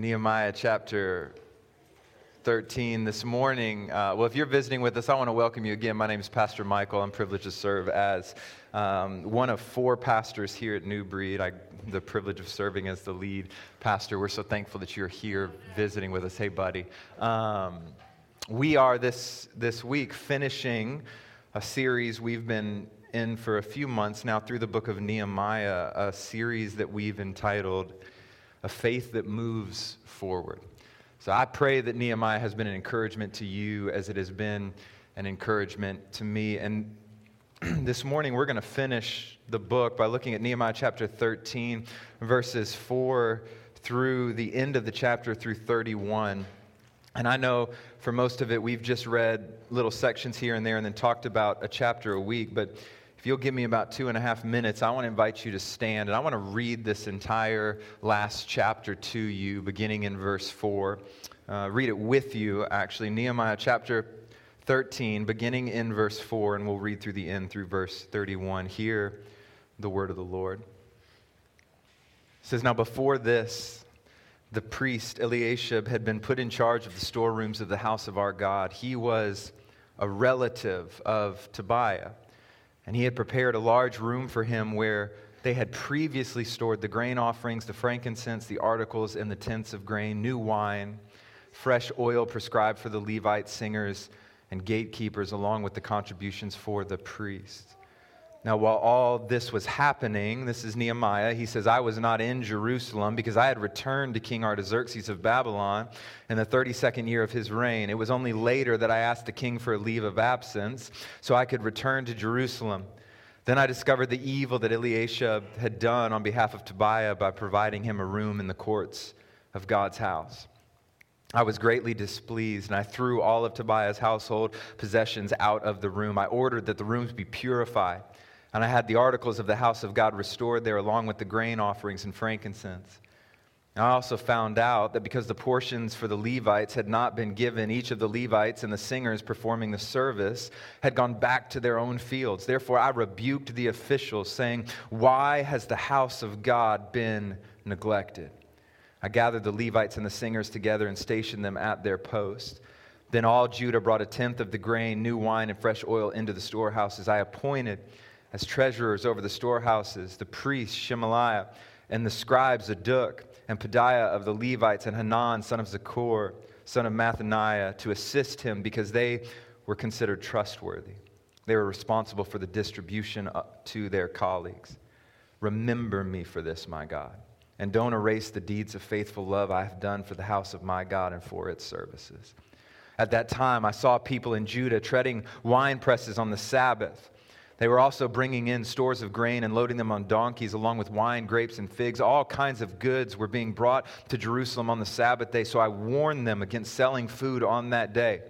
Nehemiah chapter 13 this morning. Uh, well, if you're visiting with us, I want to welcome you again. My name is Pastor Michael. I'm privileged to serve as um, one of four pastors here at New Breed. I the privilege of serving as the lead pastor. We're so thankful that you're here visiting with us. Hey, buddy. Um, we are this this week finishing a series we've been in for a few months now through the book of Nehemiah, a series that we've entitled a faith that moves forward. So I pray that Nehemiah has been an encouragement to you as it has been an encouragement to me. And this morning we're going to finish the book by looking at Nehemiah chapter 13, verses 4 through the end of the chapter through 31. And I know for most of it we've just read little sections here and there and then talked about a chapter a week, but if you'll give me about two and a half minutes, I want to invite you to stand and I want to read this entire last chapter to you, beginning in verse 4. Uh, read it with you, actually. Nehemiah chapter 13, beginning in verse 4, and we'll read through the end through verse 31. Hear the word of the Lord. It says, Now before this, the priest Eliashib had been put in charge of the storerooms of the house of our God. He was a relative of Tobiah and he had prepared a large room for him where they had previously stored the grain offerings, the frankincense, the articles, and the tents of grain, new wine, fresh oil prescribed for the Levite singers and gatekeepers, along with the contributions for the priests. Now, while all this was happening, this is Nehemiah. He says, I was not in Jerusalem because I had returned to King Artaxerxes of Babylon in the 32nd year of his reign. It was only later that I asked the king for a leave of absence so I could return to Jerusalem. Then I discovered the evil that Eliashib had done on behalf of Tobiah by providing him a room in the courts of God's house. I was greatly displeased, and I threw all of Tobiah's household possessions out of the room. I ordered that the rooms be purified and I had the articles of the house of God restored there, along with the grain offerings and frankincense. And I also found out that because the portions for the Levites had not been given, each of the Levites and the singers performing the service had gone back to their own fields. Therefore, I rebuked the officials, saying, Why has the house of God been neglected? I gathered the Levites and the singers together and stationed them at their post. Then all Judah brought a tenth of the grain, new wine, and fresh oil into the storehouses. I appointed as treasurers over the storehouses, the priests Shelemiah and the scribes Zadok and Pedaiah of the Levites and Hanan, son of Zaccur, son of Mattaniah, to assist him because they were considered trustworthy. They were responsible for the distribution uh, to their colleagues. Remember me for this, my God, and don't erase the deeds of faithful love I have done for the house of my God and for its services. At that time, I saw people in Judah treading wine presses on the Sabbath they were also bringing in stores of grain and loading them on donkeys, along with wine, grapes, and figs. All kinds of goods were being brought to Jerusalem on the Sabbath day, so I warned them against selling food on that day.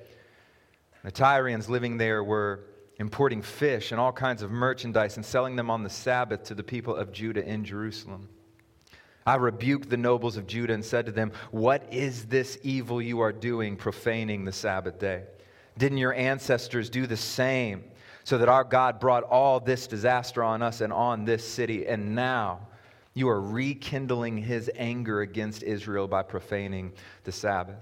The Tyrians living there were importing fish and all kinds of merchandise and selling them on the Sabbath to the people of Judah in Jerusalem. I rebuked the nobles of Judah and said to them, What is this evil you are doing, profaning the Sabbath day? Didn't your ancestors do the same? So that our God brought all this disaster on us and on this city. And now you are rekindling his anger against Israel by profaning the Sabbath.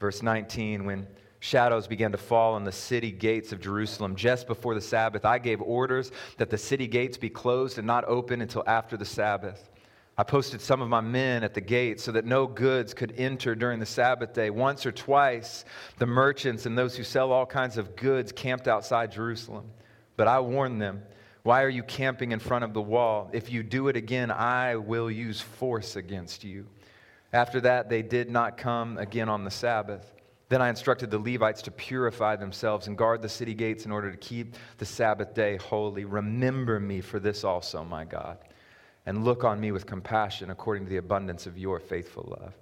Verse 19, when shadows began to fall on the city gates of Jerusalem just before the Sabbath, I gave orders that the city gates be closed and not open until after the Sabbath. I posted some of my men at the gate so that no goods could enter during the Sabbath day. Once or twice, the merchants and those who sell all kinds of goods camped outside Jerusalem. But I warned them, Why are you camping in front of the wall? If you do it again, I will use force against you. After that, they did not come again on the Sabbath. Then I instructed the Levites to purify themselves and guard the city gates in order to keep the Sabbath day holy. Remember me for this also, my God and look on me with compassion according to the abundance of your faithful love.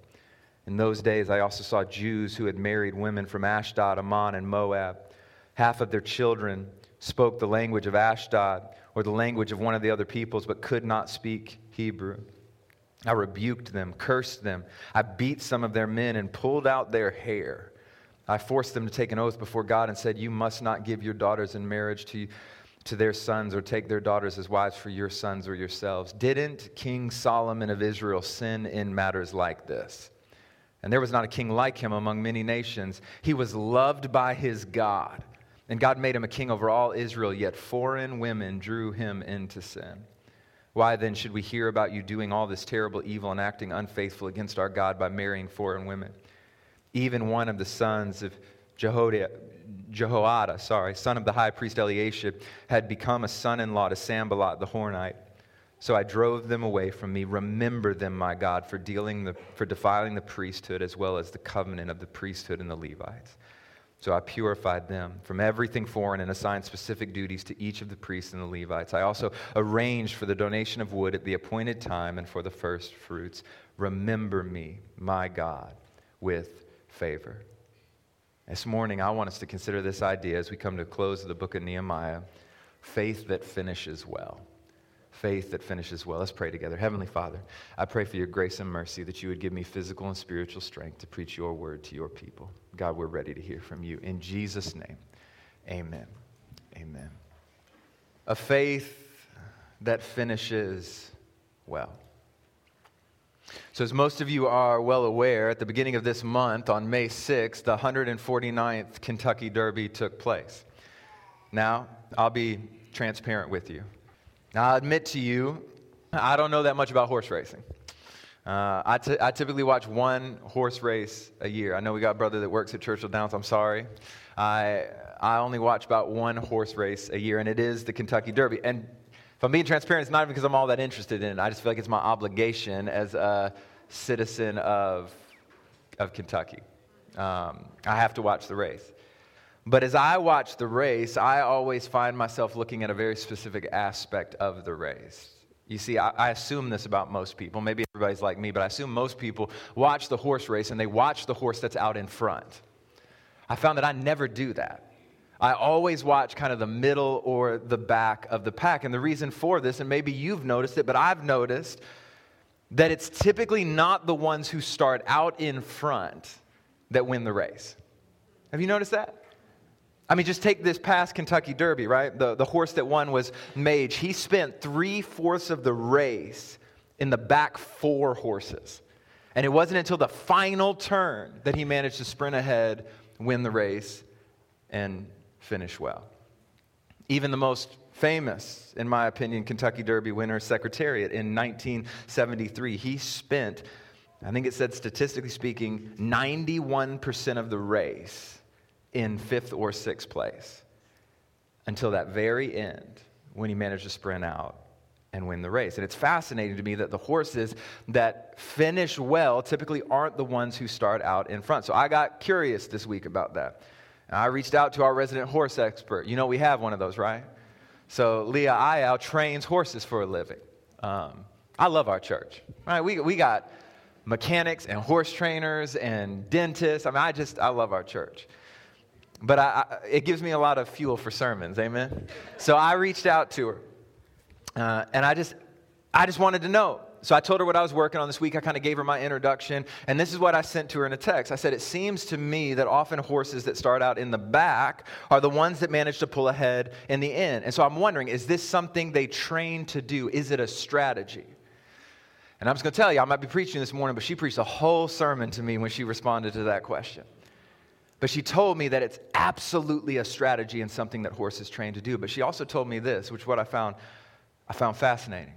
In those days, I also saw Jews who had married women from Ashdod, Ammon, and Moab. Half of their children spoke the language of Ashdod or the language of one of the other peoples, but could not speak Hebrew. I rebuked them, cursed them. I beat some of their men and pulled out their hair. I forced them to take an oath before God and said, You must not give your daughters in marriage to to their sons or take their daughters as wives for your sons or yourselves. Didn't King Solomon of Israel sin in matters like this? and there was not a king like him among many nations. He was loved by his God, and God made him a king over all Israel, yet foreign women drew him into sin. Why then should we hear about you doing all this terrible evil and acting unfaithful against our God by marrying foreign women? Even one of the sons of Jehoiada, Jehoiada, sorry, son of the high priest Eliashib, had become a son-in-law to Sanballat the Horonite. So I drove them away from me. Remember them, my God, for, dealing the, for defiling the priesthood as well as the covenant of the priesthood and the Levites. So I purified them from everything foreign and assigned specific duties to each of the priests and the Levites. I also arranged for the donation of wood at the appointed time and for the first fruits. Remember me, my God, with favor. This morning, I want us to consider this idea as we come to the close of the book of Nehemiah faith that finishes well faith that finishes well. Let's pray together. Heavenly Father, I pray for your grace and mercy that you would give me physical and spiritual strength to preach your word to your people. God, we're ready to hear from you. In Jesus' name, amen. Amen. A faith that finishes well. So, as most of you are well aware, at the beginning of this month, on May 6th, the 149th Kentucky Derby took place. Now, I'll be transparent with you. Now, I admit to you, I don't know that much about horse racing. Uh, I, t- I typically watch one horse race a year. I know we got a brother that works at Churchill Downs. I'm sorry. I, I only watch about one horse race a year, and it is the Kentucky Derby. And if I'm being transparent, it's not even because I'm all that interested in it. I just feel like it's my obligation as a citizen of, of Kentucky. Um, I have to watch the race. But as I watch the race, I always find myself looking at a very specific aspect of the race. You see, I, I, assume this about most people. Maybe everybody's like me, but I assume most people watch the horse race and they watch the horse that's out in front. I found that I never do that. I always watch kind of the middle or the back of the pack. And the reason for this, and maybe you've noticed it, but I've noticed that it's typically not the ones who start out in front that win the race. Have you noticed that? I mean, just take this past Kentucky Derby, right? The, the horse that won was Mage. He spent three fourths of the race in the back four horses. And it wasn't until the final turn that he managed to sprint ahead, win the race, and finish well. Even the most famous, in my opinion, Kentucky Derby winner, Secretariat, in 1973, he spent, I think it said statistically speaking, 91% of the race in fifth or sixth place until that very end when he managed to sprint out and win the race. And it's fascinating to me that the horses that finish well typically aren't the ones who start out in front. So I got curious this week about that. I reached out to our resident horse expert. You know, we have one of those, right? So Leah Ayal trains horses for a living. Um, I love our church. Right? We, we got mechanics and horse trainers and dentists. I mean, I just, I love our church but I, I, it gives me a lot of fuel for sermons, amen? So I reached out to her, uh, and I just, I just wanted to know. So I told her what I was working on this week. I kind of gave her my introduction, and this is what I sent to her in a text. I said, It seems to me that often horses that start out in the back are the ones that manage to pull ahead in the end. And so I'm wondering, is this something they train to do? Is it a strategy? And I'm just going to tell you, I might be preaching this morning, but she preached a whole sermon to me when she responded to that question. But she told me that it's absolutely a strategy and something that horses train to do. But she also told me this, which what I found I found fascinating.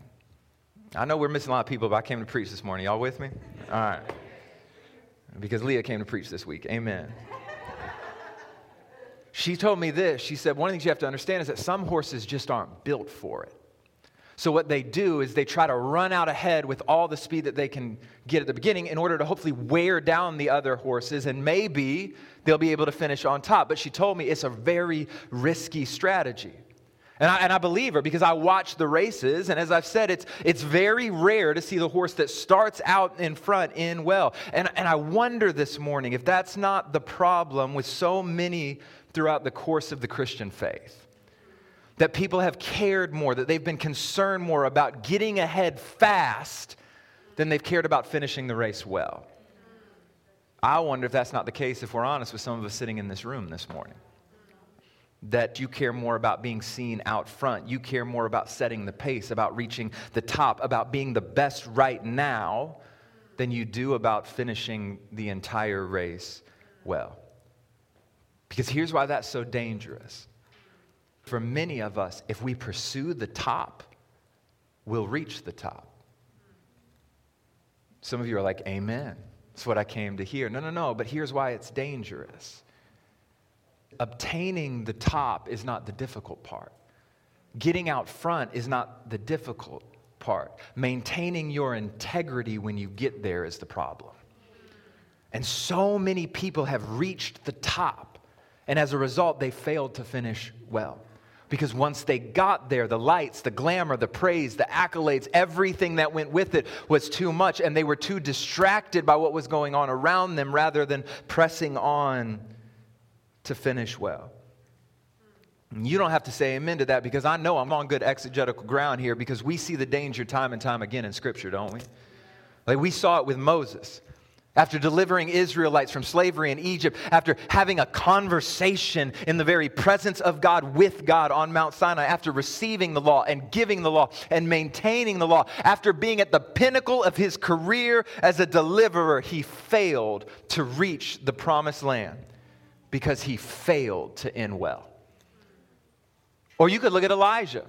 I know we're missing a lot of people, but I came to preach this morning. Y'all with me? All right. Because Leah came to preach this week. Amen. She told me this. She said, One of the things you have to understand is that some horses just aren't built for it. So, what they do is they try to run out ahead with all the speed that they can get at the beginning in order to hopefully wear down the other horses, and maybe they'll be able to finish on top. But she told me it's a very risky strategy. And I, and I believe her because I watch the races, and as I've said, it's, it's very rare to see the horse that starts out in front in well. And, and I wonder this morning if that's not the problem with so many throughout the course of the Christian faith that people have cared more, that they've been concerned more about getting ahead fast than they've cared about finishing the race well. I wonder if that's not the case if we're honest with some of us sitting in this room this morning. That you care more about being seen out front. You care more about setting the pace, about reaching the top, about being the best right now than you do about finishing the entire race well. Because here's why that's so dangerous. For many of us, if we pursue the top, we'll reach the top. Some of you are like, Amen. That's what I came to hear. No, no, no, but here's why it's dangerous. Obtaining the top is not the difficult part. Getting out front is not the difficult part. Maintaining your integrity when you get there is the problem. And so many people have reached the top, and as a result, they failed to finish well. Because once they got there, the lights, the glamour, the praise, the accolades, everything that went with it was too much, and they were too distracted by what was going on around them rather than pressing on to finish well. You don't have to say amen to that because I know I'm on good exegetical ground here because we see the danger time and time again in Scripture, don't we? Like we saw it with Moses. After delivering Israelites from slavery in Egypt, after having a conversation in the very presence of God with God on Mount Sinai, after receiving the law and giving the law and maintaining the law, after being at the pinnacle of his career as a deliverer, he failed to reach the promised land because he failed to end well. Or you could look at Elijah.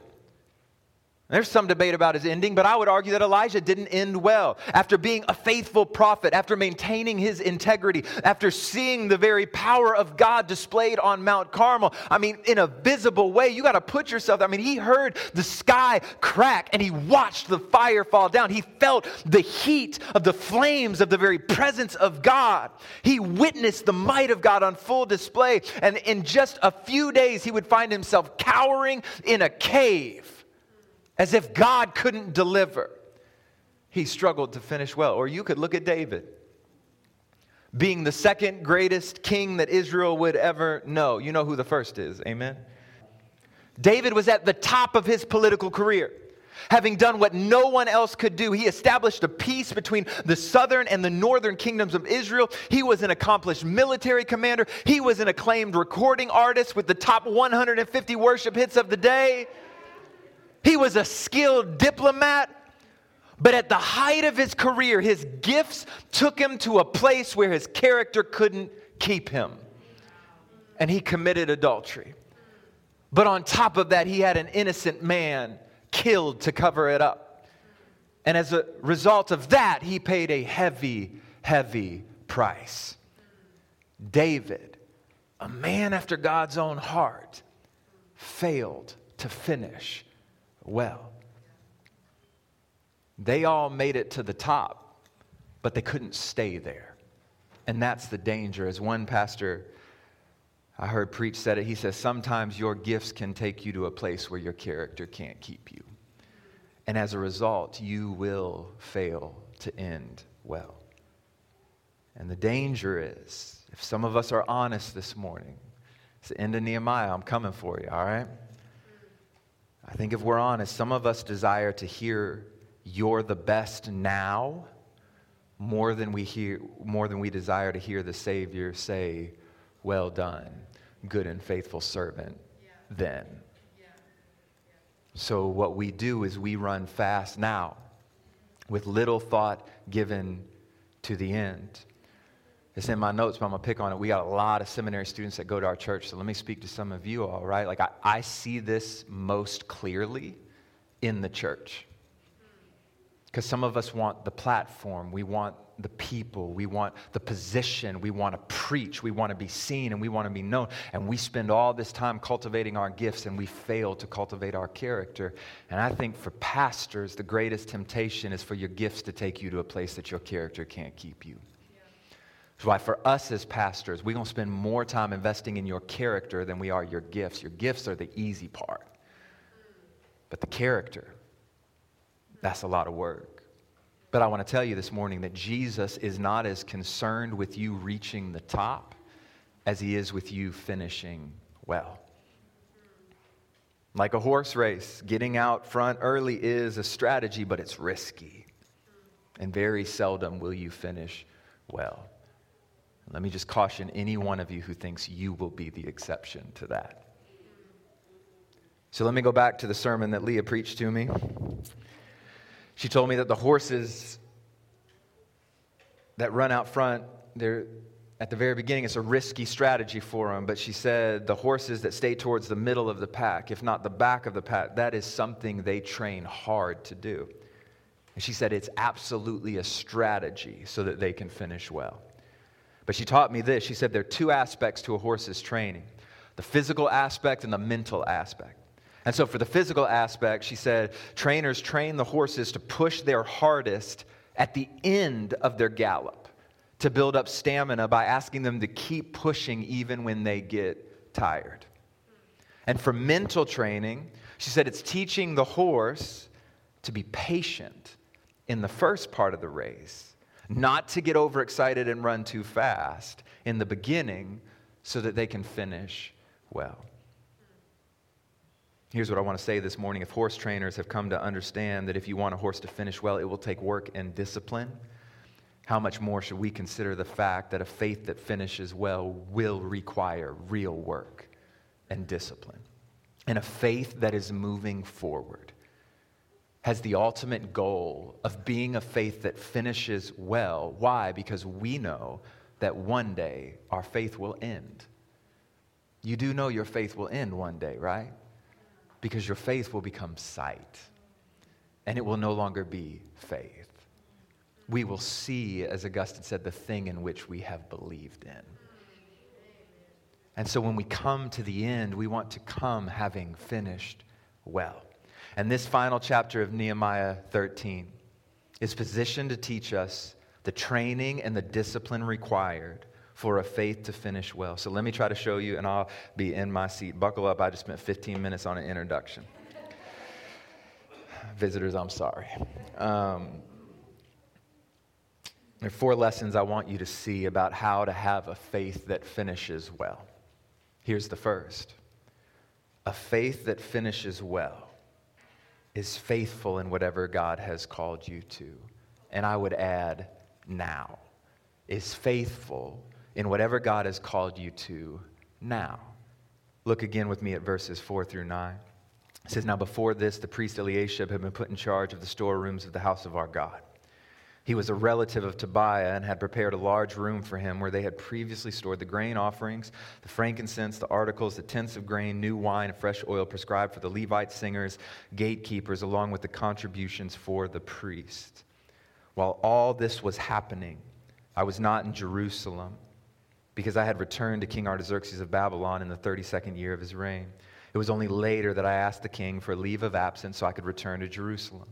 There's some debate about his ending, but I would argue that Elijah didn't end well. After being a faithful prophet, after maintaining his integrity, after seeing the very power of God displayed on Mount Carmel, I mean, in a visible way, you got to put yourself, I mean, he heard the sky crack and he watched the fire fall down. He felt the heat of the flames of the very presence of God. He witnessed the might of God on full display. And in just a few days, he would find himself cowering in a cave as if God couldn't deliver. He struggled to finish well. Or you could look at David, being the second greatest king that Israel would ever know. You know who the first is, amen? David was at the top of his political career. Having done what no one else could do, he established a peace between the southern and the northern kingdoms of Israel. He was an accomplished military commander. He was an acclaimed recording artist with the top 150 worship hits of the day. He was a skilled diplomat, but at the height of his career, his gifts took him to a place where his character couldn't keep him. And he committed adultery. But on top of that, he had an innocent man killed to cover it up. And as a result of that, he paid a heavy, heavy price. David, a man after God's own heart, failed to finish well. They all made it to the top, but they couldn't stay there. And that's the danger. As one pastor I heard preach said it, he says, Sometimes your gifts can take you to a place where your character can't keep you. And as a result, you will fail to end well. And the danger is, if some of us are honest this morning, it's the end of Nehemiah. I'm coming for you, all right? I think if we're honest, some of us desire to hear you're the best now more than we hear more than we desire to hear the Savior say, Well done, good and faithful servant, yeah. then. Yeah. Yeah. So what we do is we run fast now with little thought given to the end. It's in my notes, but I'm going to pick on it. We got a lot of seminary students that go to our church, so let me speak to some of you all, right? Like, I, I see this most clearly in the church. Because some of us want the platform, we want the people, we want the position, we want to preach, we want to be seen, and we want to be known. And we spend all this time cultivating our gifts and we fail to cultivate our character. And I think for pastors, the greatest temptation is for your gifts to take you to a place that your character can't keep you. That's why for us as pastors, we're going to spend more time investing in your character than we are your gifts. Your gifts are the easy part. But the character, that's a lot of work. But I want to tell you this morning that Jesus is not as concerned with you reaching the top as he is with you finishing well. Like a horse race, getting out front early is a strategy, but it's risky. And very seldom will you finish well. Let me just caution any one of you who thinks you will be the exception to that. So let me go back to the sermon that Leah preached to me. She told me that the horses that run out front, they're at the very beginning, it's a risky strategy for them, but she said the horses that stay towards the middle of the pack, if not the back of the pack, that is something they train hard to do. And she said it's absolutely a strategy so that they can finish well. But she taught me this. She said there are two aspects to a horse's training the physical aspect and the mental aspect. And so, for the physical aspect, she said trainers train the horses to push their hardest at the end of their gallop to build up stamina by asking them to keep pushing even when they get tired. And for mental training, she said it's teaching the horse to be patient in the first part of the race, not to get overexcited and run too fast in the beginning so that they can finish well. Here's what I want to say this morning. If horse trainers have come to understand that if you want a horse to finish well, it will take work and discipline how much more should we consider the fact that a faith that finishes well will require real work and discipline? And a faith that is moving forward has the ultimate goal of being a faith that finishes well. Why? Because we know that one day our faith will end. You do know your faith will end one day, right? Because your faith will become sight and it will no longer be faith we will see, as Augustine said, the thing in which we have believed in. And so when we come to the end, we want to come having finished well. And this final chapter of Nehemiah 13 is positioned to teach us the training and the discipline required for a faith to finish well. So let me try to show you, and I'll be in my seat. Buckle up, I just spent 15 minutes on an introduction. Visitors, I'm sorry. Um, there are four lessons I want you to see about how to have a faith that finishes well. Here's the first a faith that finishes well is faithful in whatever God has called you to. And I would add, now. Is faithful in whatever God has called you to now. Look again with me at verses 4 through 9. It says, Now before this, the priest Eliashib had been put in charge of the storerooms of the house of our God. He was a relative of Tobiah and had prepared a large room for him where they had previously stored the grain offerings, the frankincense, the articles, the tents of grain, new wine, and fresh oil prescribed for the Levite singers, gatekeepers, along with the contributions for the priest. While all this was happening, I was not in Jerusalem because I had returned to King Artaxerxes of Babylon in the 32nd year of his reign. It was only later that I asked the king for a leave of absence so I could return to Jerusalem.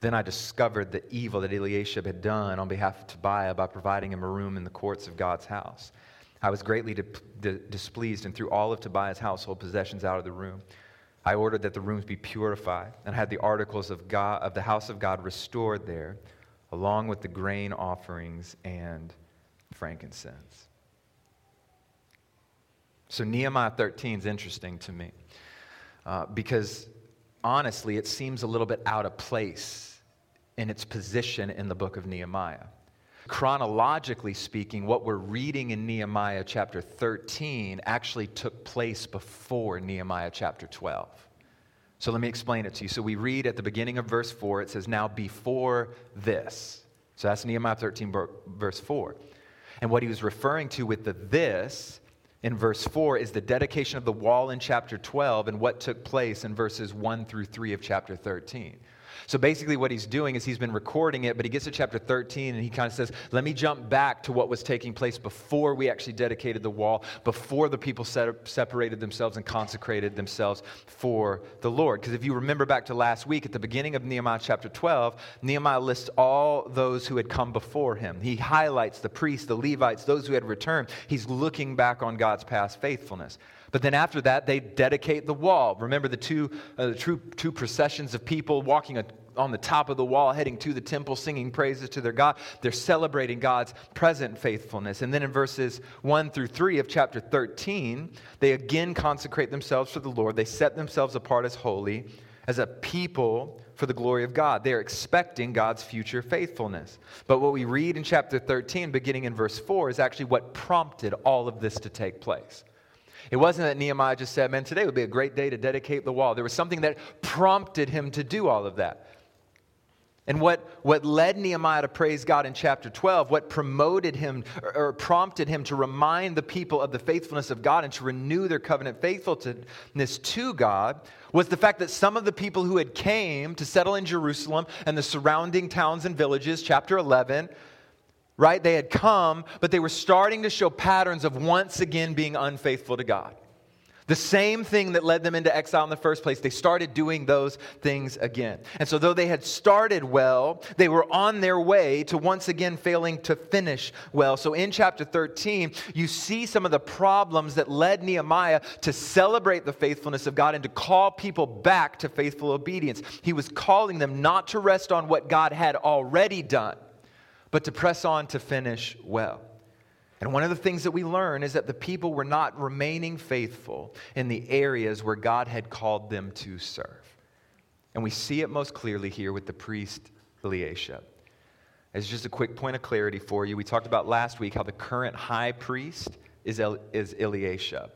Then I discovered the evil that Eliashib had done on behalf of Tobiah by providing him a room in the courts of God's house. I was greatly di- di- displeased and threw all of Tobiah's household possessions out of the room. I ordered that the rooms be purified and had the articles of, God, of the house of God restored there, along with the grain offerings and frankincense. So Nehemiah 13 is interesting to me uh, because honestly, it seems a little bit out of place in its position in the book of Nehemiah. Chronologically speaking, what we're reading in Nehemiah chapter 13 actually took place before Nehemiah chapter 12. So let me explain it to you. So we read at the beginning of verse 4, it says, Now before this. So that's Nehemiah 13, verse 4. And what he was referring to with the this in verse 4 is the dedication of the wall in chapter 12 and what took place in verses 1 through 3 of chapter 13. So basically, what he's doing is he's been recording it, but he gets to chapter 13 and he kind of says, Let me jump back to what was taking place before we actually dedicated the wall, before the people separated themselves and consecrated themselves for the Lord. Because if you remember back to last week, at the beginning of Nehemiah chapter 12, Nehemiah lists all those who had come before him. He highlights the priests, the Levites, those who had returned. He's looking back on God's past faithfulness. But then after that, they dedicate the wall. Remember the two, uh, the two, two processions of people walking a, on the top of the wall, heading to the temple, singing praises to their God. They're celebrating God's present faithfulness. And then in verses 1 through 3 of chapter 13, they again consecrate themselves to the Lord. They set themselves apart as holy, as a people for the glory of God. They are expecting God's future faithfulness. But what we read in chapter 13, beginning in verse 4, is actually what prompted all of this to take place. It wasn't that Nehemiah just said, man, today would be a great day to dedicate the wall. There was something that prompted him to do all of that. And what, what led Nehemiah to praise God in chapter 12, what promoted him or, or, prompted him to remind the people of the faithfulness of God and to renew their covenant faithfulness to God, was the fact that some of the people who had came to settle in Jerusalem and the surrounding towns and villages, chapter 11, right, they had come, but they were starting to show patterns of once again being unfaithful to God. The same thing that led them into exile in the first place, they started doing those things again. And so, though they had started well, they were on their way to once again failing to finish well. So, in chapter 13, you see some of the problems that led Nehemiah to celebrate the faithfulness of God and to call people back to faithful obedience. He was calling them not to rest on what God had already done, but to press on to finish well. And one of the things that we learn is that the people were not remaining faithful in the areas where God had called them to serve. And we see it most clearly here with the priest Eliashib. As just a quick point of clarity for you, we talked about last week how the current high priest is, El- is Eliashib.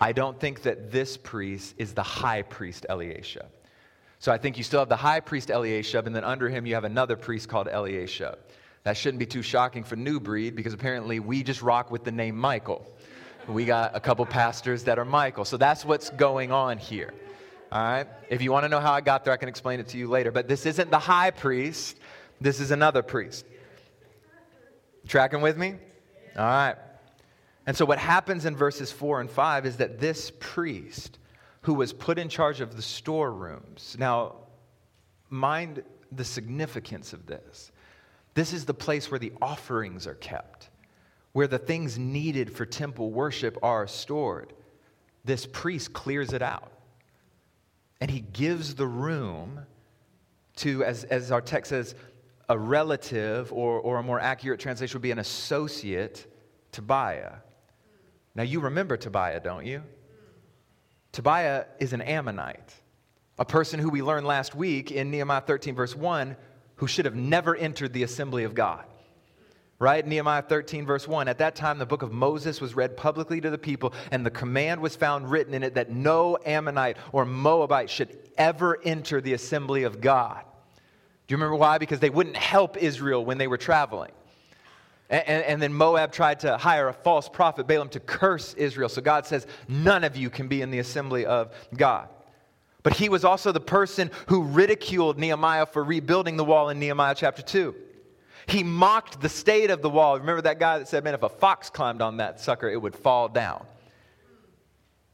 I don't think that this priest is the high priest Eliashib. So I think you still have the high priest Eliashib, and then under him you have another priest called Eliashib. That shouldn't be too shocking for New Breed because apparently we just rock with the name Michael. We got a couple pastors that are Michael. So that's what's going on here. All right? If you want to know how I got there, I can explain it to you later. But this isn't the high priest, this is another priest. Tracking with me? All right. And so what happens in verses 4 and 5 is that this priest who was put in charge of the storerooms. Now, mind the significance of this. This is the place where the offerings are kept, where the things needed for temple worship are stored. This priest clears it out. And he gives the room to, as, as our text says, a relative, or, or a more accurate translation would be an associate, Tobiah. Now, you remember Tobiah, don't you? Tobiah is an Ammonite, a person who we learned last week in Nehemiah 13, verse 1, who should have never entered the assembly of God. Right? Nehemiah 13, verse 1. At that time, the book of Moses was read publicly to the people, and the command was found written in it that no Ammonite or Moabite should ever enter the assembly of God. Do you remember why? Because they wouldn't help Israel when they were traveling. And, and, and, then Moab tried to hire a false prophet, Balaam, to curse Israel. So God says, None of you can be in the assembly of God. But he was also the person who ridiculed Nehemiah for rebuilding the wall in Nehemiah chapter 2. He mocked the state of the wall. Remember that guy that said, Man, if a fox climbed on that sucker, it would fall down.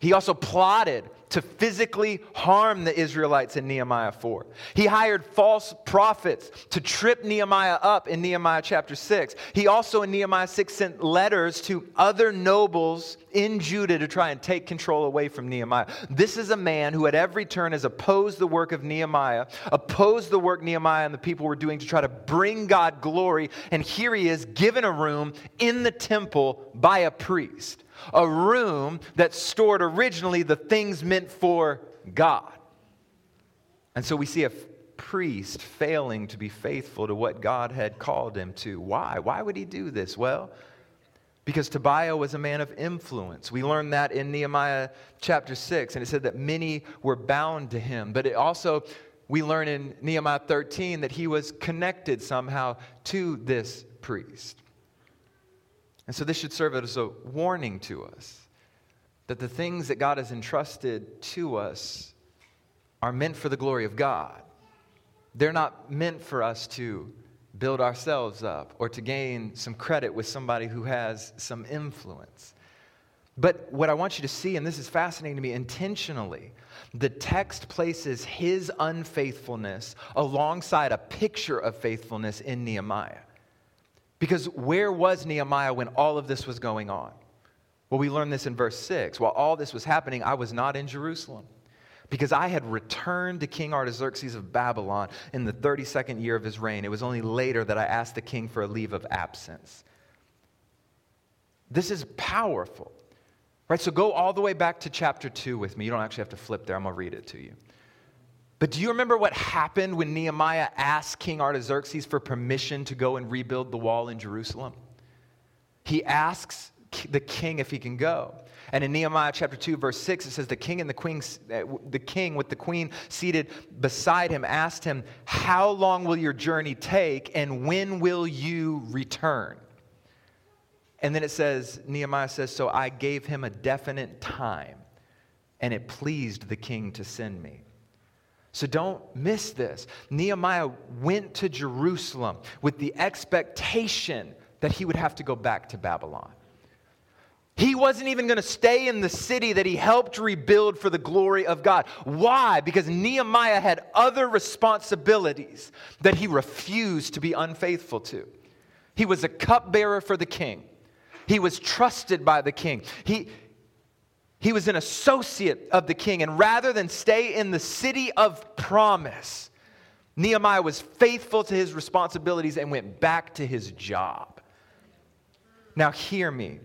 He also plotted to physically harm the Israelites in Nehemiah 4. He hired false prophets to trip Nehemiah up in Nehemiah chapter 6. He also, in Nehemiah 6, sent letters to other nobles in Judah to try and take control away from Nehemiah. This is a man who, at every turn, has opposed the work of Nehemiah, opposed the work Nehemiah and the people were doing to try to bring God glory. And here he is, given a room in the temple by a priest a room that stored originally the things meant for God. And so we see a priest failing to be faithful to what God had called him to. Why? Why would he do this? Well, because Tobiah was a man of influence. We learned that in Nehemiah chapter 6, and it said that many were bound to him. But it also, we learn in Nehemiah 13 that he was connected somehow to this priest. And so this should serve as a warning to us that the things that God has entrusted to us are meant for the glory of God. They're not meant for us to build ourselves up or to gain some credit with somebody who has some influence. But what I want you to see, and this is fascinating to me intentionally, the text places his unfaithfulness alongside a picture of faithfulness in Nehemiah. Because where was Nehemiah when all of this was going on? Well, we learn this in verse 6. While all this was happening, I was not in Jerusalem because I had returned to King Artaxerxes of Babylon in the 32nd year of his reign. It was only later that I asked the king for a leave of absence. This is powerful. Right? So go all the way back to chapter 2 with me. You don't actually have to flip there. I'm going to read it to you. But do you remember what happened when Nehemiah asked King Artaxerxes for permission to go and rebuild the wall in Jerusalem? He asks the king if he can go. And in Nehemiah chapter 2, verse 6, it says, The king and the queen, uh, the king with the queen seated beside him asked him, How long will your journey take, and when will you return? And then it says, Nehemiah says, So I gave him a definite time, and it pleased the king to send me. So don't miss this. Nehemiah went to Jerusalem with the expectation that he would have to go back to Babylon. He wasn't even going to stay in the city that he helped rebuild for the glory of God. Why? Because Nehemiah had other responsibilities that he refused to be unfaithful to. He was a cupbearer for the king, he was trusted by the king. He, he was an associate of the king. And rather than stay in the city of promise, Nehemiah was faithful to his responsibilities and went back to his job. Now, hear me.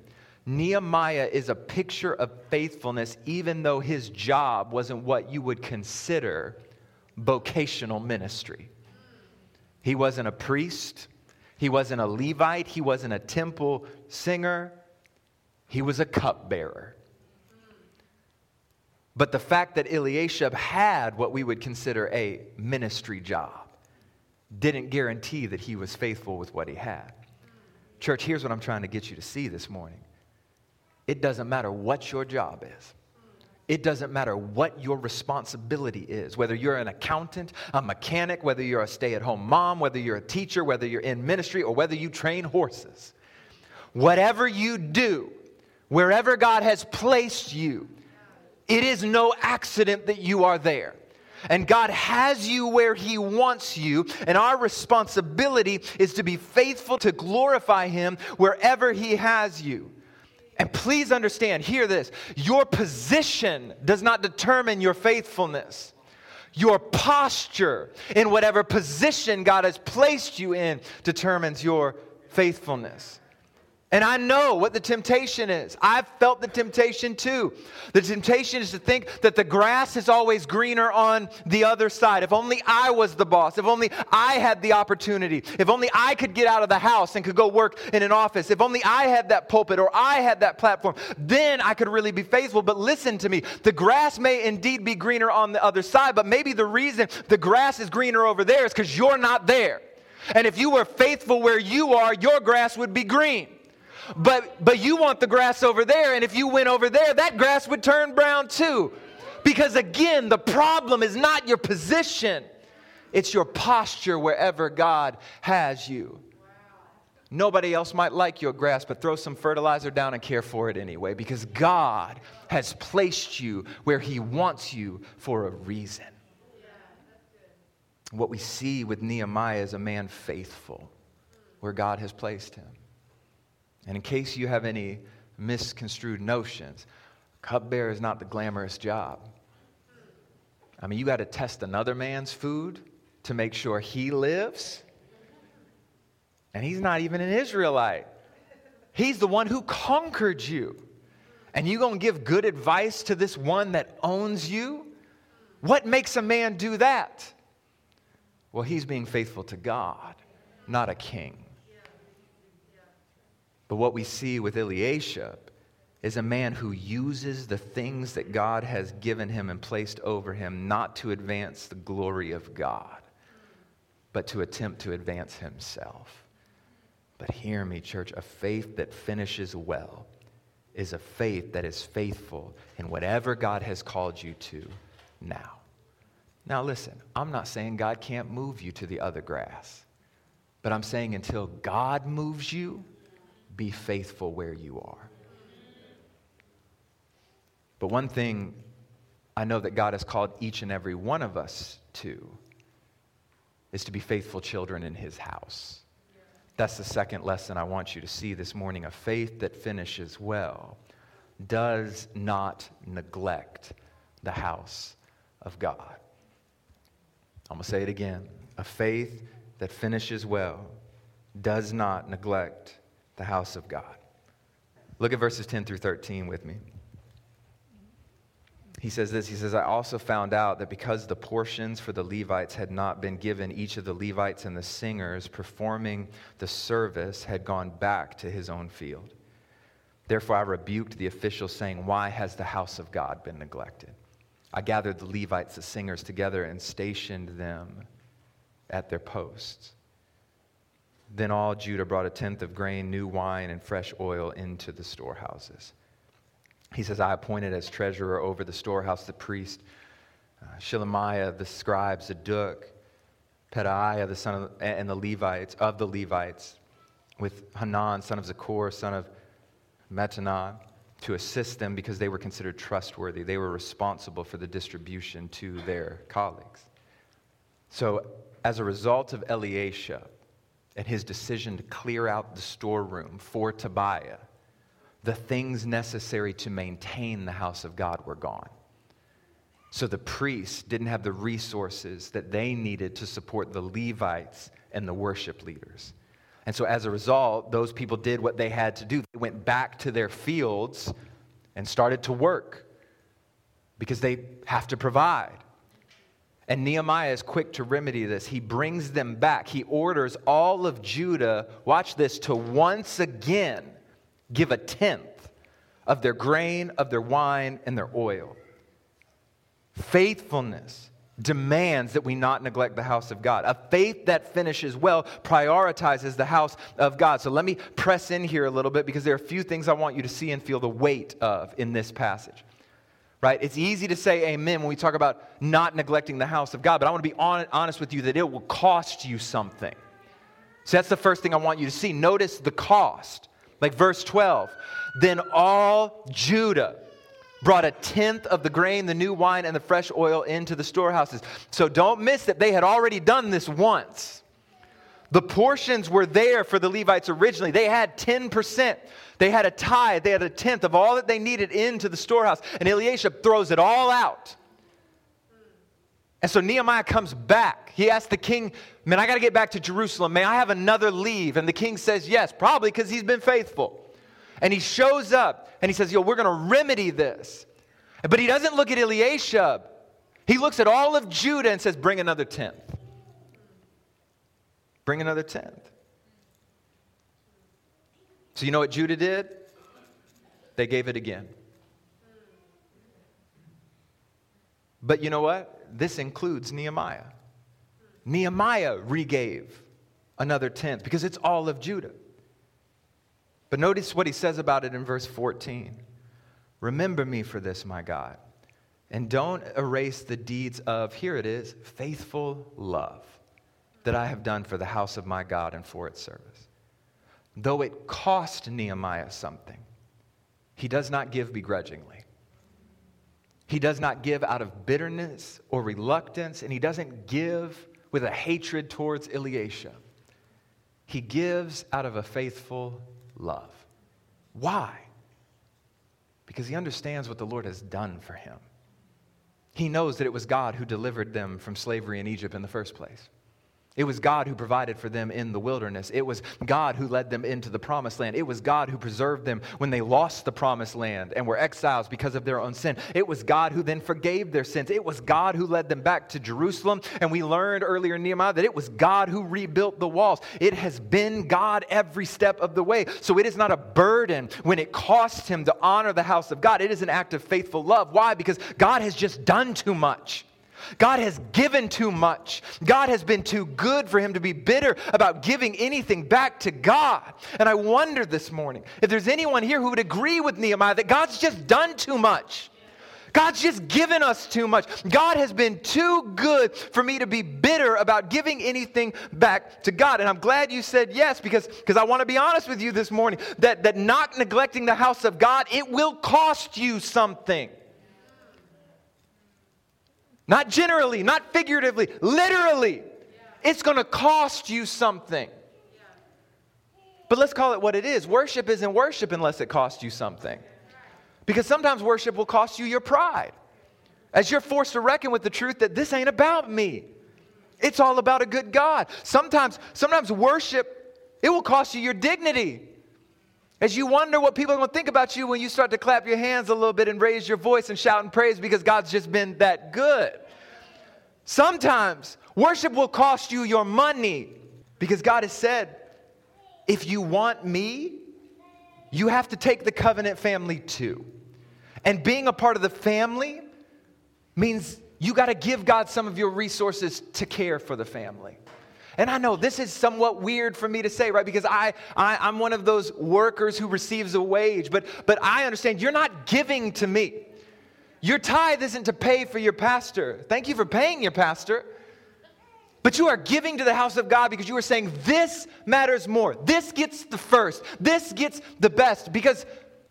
Nehemiah is a picture of faithfulness, even though his job wasn't what you would consider vocational ministry. He wasn't a priest, he wasn't a Levite, he wasn't a temple singer, he was a cupbearer. But the fact that Eliashib had what we would consider a ministry job didn't guarantee that he was faithful with what he had. Church, here's what I'm trying to get you to see this morning it doesn't matter what your job is. It doesn't matter what your responsibility is, whether you're an accountant, a mechanic, whether you're a stay at home mom, whether you're a teacher, whether you're in ministry, or whether you train horses. Whatever you do, wherever God has placed you, it is no accident that you are there. And God has you where He wants you, and our responsibility is to be faithful to glorify Him wherever He has you. And please understand, hear this your position does not determine your faithfulness. Your posture in whatever position God has placed you in determines your faithfulness. And I know what the temptation is. I've felt the temptation too. The temptation is to think that the grass is always greener on the other side. If only I was the boss. If only I had the opportunity. If only I could get out of the house and could go work in an office. If only I had that pulpit or I had that platform, then I could really be faithful. But listen to me the grass may indeed be greener on the other side, but maybe the reason the grass is greener over there is because you're not there. And if you were faithful where you are, your grass would be green. But, but you want the grass over there, and if you went over there, that grass would turn brown too. Because again, the problem is not your position, it's your posture wherever God has you. Nobody else might like your grass, but throw some fertilizer down and care for it anyway, because God has placed you where He wants you for a reason. What we see with Nehemiah is a man faithful where God has placed him. And in case you have any misconstrued notions, cupbearer is not the glamorous job. I mean, you got to test another man's food to make sure he lives. And he's not even an Israelite. He's the one who conquered you. And you going to give good advice to this one that owns you? What makes a man do that? Well, he's being faithful to God, not a king. But what we see with Eliashib is a man who uses the things that God has given him and placed over him not to advance the glory of God, but to attempt to advance himself. But hear me, church, a faith that finishes well is a faith that is faithful in whatever God has called you to now. Now, listen, I'm not saying God can't move you to the other grass, but I'm saying until God moves you, be faithful where you are. But one thing I know that God has called each and every one of us to is to be faithful children in His house. That's the second lesson I want you to see this morning. A faith that finishes well does not neglect the house of God. I'm going to say it again. A faith that finishes well does not neglect the house of God. Look at verses 10 through 13 with me. He says this He says, I also found out that because the portions for the Levites had not been given, each of the Levites and the singers performing the service had gone back to his own field. Therefore, I rebuked the officials, saying, Why has the house of God been neglected? I gathered the Levites, the singers, together and stationed them at their posts. Then all Judah brought a tenth of grain, new wine, and fresh oil into the storehouses. He says, I appointed as treasurer over the storehouse the priest uh, Shelemiah, the scribe, Zadok, Pedaiah, the son of, and the Levites, of the Levites, with Hanan, son of Zaccur, son of Mattaniah, to assist them because they were considered trustworthy. They were responsible for the distribution to their colleagues. So, as a result of Eliashib and his decision to clear out the storeroom for Tobiah, the things necessary to maintain the house of God were gone. So the priests didn't have the resources that they needed to support the Levites and the worship leaders. And so as a result, those people did what they had to do. They went back to their fields and started to work because they have to provide. And Nehemiah is quick to remedy this. He brings them back. He orders all of Judah, watch this, to once again give a tenth of their grain, of their wine, and their oil. Faithfulness demands that we not neglect the house of God. A faith that finishes well prioritizes the house of God. So let me press in here a little bit because there are a few things I want you to see and feel the weight of in this passage. Right? It's easy to say amen when we talk about not neglecting the house of God, but I want to be honest with you that it will cost you something. So that's the first thing I want you to see. Notice the cost. Like verse 12. Then all Judah brought a tenth of the grain, the new wine, and the fresh oil into the storehouses. So don't miss that they had already done this once. The portions were there for the Levites originally. They had 10%. They had a tithe, they had a tenth of all that they needed into the storehouse. And Eliashib throws it all out. And so Nehemiah comes back. He asks the king, Man, I got to get back to Jerusalem. May I have another leave? And the king says, Yes, probably because he's been faithful. And he shows up and he says, Yo, we're going to remedy this. But he doesn't look at Eliashib. He looks at all of Judah and says, Bring another tenth. Bring another tenth. So, you know what Judah did? They gave it again. But you know what? This includes Nehemiah. Nehemiah regave another tenth because it's all of Judah. But notice what he says about it in verse 14. Remember me for this, my God, and don't erase the deeds of, here it is, faithful love that I have done for the house of my God and for its service. Though it cost Nehemiah something, he does not give begrudgingly. He does not give out of bitterness or reluctance, and he doesn't give with a hatred towards Eliashib. He gives out of a faithful love. Why? Because he understands what the Lord has done for him. He knows that it was God who delivered them from slavery in Egypt in the first place. It was God who provided for them in the wilderness. It was God who led them into the promised land. It was God who preserved them when they lost the promised land and were exiles because of their own sin. It was God who then forgave their sins. It was God who led them back to Jerusalem. And we learned earlier in Nehemiah that it was God who rebuilt the walls. It has been God every step of the way. So it is not a burden when it costs him to honor the house of God. It is an act of faithful love. Why? Because God has just done too much. God has given too much. God has been too good for him to be bitter about giving anything back to God. And I wonder this morning if there's anyone here who would agree with Nehemiah that God's just done too much. God's just given us too much. God has been too good for me to be bitter about giving anything back to God. And I'm glad you said yes because, because I want to be honest with you this morning that, that not neglecting the house of God, it will cost you something. Not generally, not figuratively, literally. It's going to cost you something. But let's call it what it is. Worship isn't worship unless it costs you something. Because sometimes worship will cost you your pride. As you're forced to reckon with the truth that this ain't about me. It's all about a good God. Sometimes, sometimes worship, it will cost you your dignity. As you wonder what people are going to think about you when you start to clap your hands a little bit and raise your voice and shout and praise because God's just been that good. Sometimes worship will cost you your money because God has said, if you want me, you have to take the covenant family too. And being a part of the family means you got to give God some of your resources to care for the family. And I know this is somewhat weird for me to say, right? Because I, I, am one of those workers who receives a wage, but, but I understand you're not giving to me. Your tithe isn't to pay for your pastor. Thank you for paying your pastor. But you are giving to the house of God because you are saying, this matters more. This gets the first. This gets the best because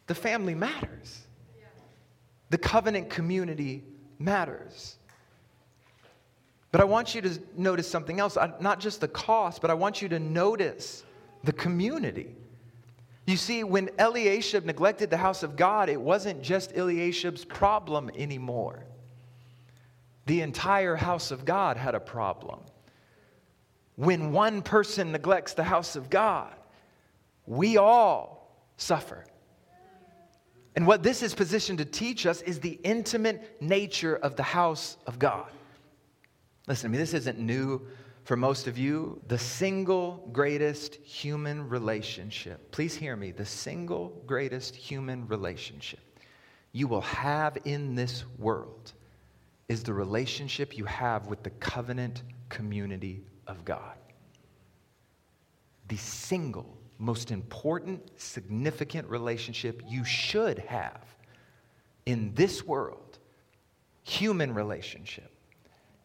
the family matters. The covenant community matters. But I want you to notice something else, not just the cost, but I want you to notice the community. You see, when Eliashib neglected the house of God, it wasn't just Eliashib's problem anymore. The entire house of God had a problem. When one person neglects the house of God, we all suffer. And what this is positioned to teach us is the intimate nature of the house of God. Listen to me, this isn't new for most of you. The single greatest human relationship, please hear me, the single greatest human relationship you will have in this world is the relationship you have with the covenant community of God. The single most important, significant relationship you should have in this world, human relationship,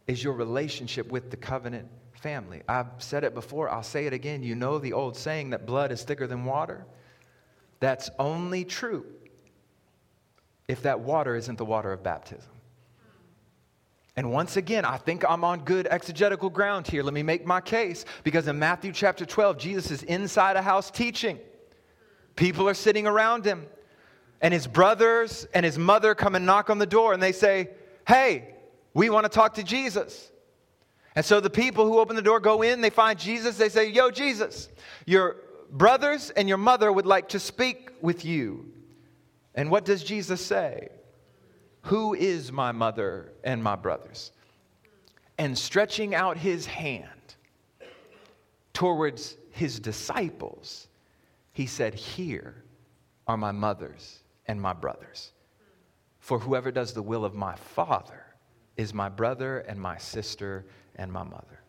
is your relationship with the covenant family. I've said it before, I'll say it again. You know the old saying that blood is thicker than water? That's only true if that water isn't the water of baptism. And once again, I think I'm on good exegetical ground here. Let me make my case because in Matthew chapter 12, Jesus is inside a house teaching. People are sitting around him, and his brothers and his mother come and knock on the door and they say, Hey, we want to talk to Jesus. And so the people who open the door go in, they find Jesus, they say, Yo, Jesus, your brothers and your mother would like to speak with you. And what does Jesus say? Who is my mother and my brothers? And stretching out his hand towards his disciples, he said, Here are my mothers and my brothers. For whoever does the will of my Father is my brother and my sister and my mother.